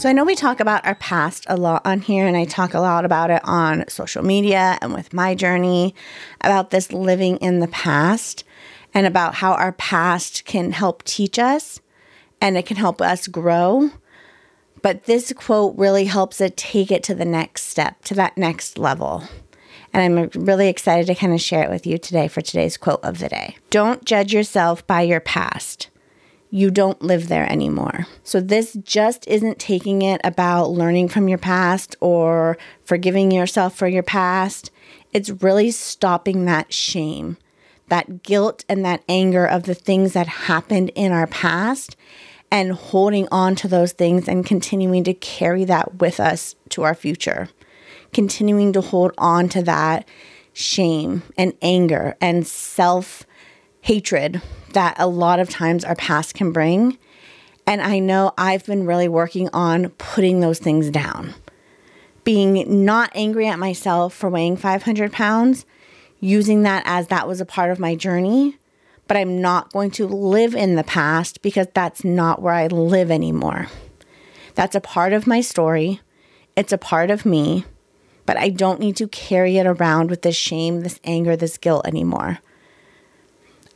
So, I know we talk about our past a lot on here, and I talk a lot about it on social media and with my journey about this living in the past and about how our past can help teach us and it can help us grow. But this quote really helps it take it to the next step, to that next level. And I'm really excited to kind of share it with you today for today's quote of the day. Don't judge yourself by your past you don't live there anymore. So, this just isn't taking it about learning from your past or forgiving yourself for your past. It's really stopping that shame, that guilt, and that anger of the things that happened in our past and holding on to those things and continuing to carry that with us to our future. Continuing to hold on to that shame and anger and self hatred that a lot of times our past can bring. And I know I've been really working on putting those things down. Being not angry at myself for weighing 500 pounds, using that as that was a part of my journey, but I'm not going to live in the past because that's not where I live anymore. That's a part of my story. It's a part of me, but I don't need to carry it around with this shame, this anger, this guilt anymore.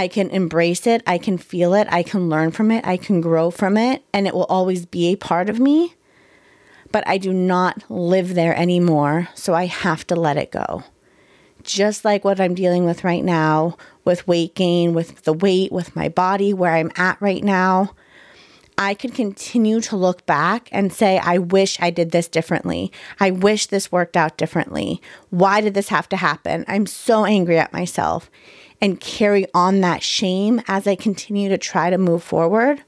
I can embrace it, I can feel it, I can learn from it, I can grow from it, and it will always be a part of me. But I do not live there anymore, so I have to let it go. Just like what I'm dealing with right now with weight gain, with the weight, with my body, where I'm at right now. I could continue to look back and say, I wish I did this differently. I wish this worked out differently. Why did this have to happen? I'm so angry at myself and carry on that shame as I continue to try to move forward.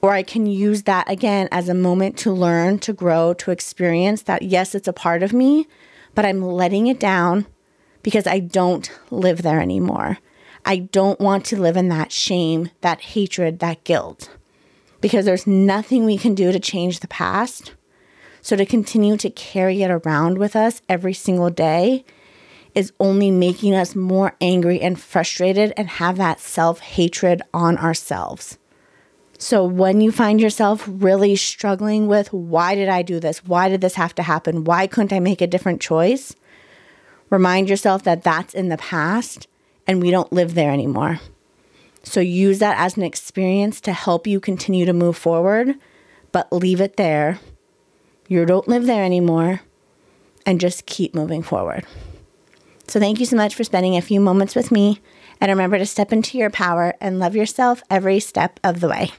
Or I can use that again as a moment to learn, to grow, to experience that yes, it's a part of me, but I'm letting it down because I don't live there anymore. I don't want to live in that shame, that hatred, that guilt, because there's nothing we can do to change the past. So to continue to carry it around with us every single day is only making us more angry and frustrated and have that self hatred on ourselves. So, when you find yourself really struggling with, why did I do this? Why did this have to happen? Why couldn't I make a different choice? Remind yourself that that's in the past and we don't live there anymore. So, use that as an experience to help you continue to move forward, but leave it there. You don't live there anymore and just keep moving forward. So thank you so much for spending a few moments with me. And remember to step into your power and love yourself every step of the way.